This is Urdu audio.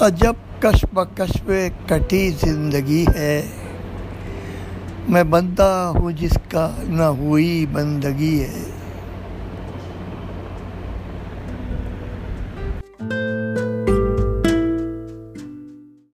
عجب کش بکشف کٹی زندگی ہے۔ میں بندہ ہوں جس کا نہ ہوئی بندگی ہے۔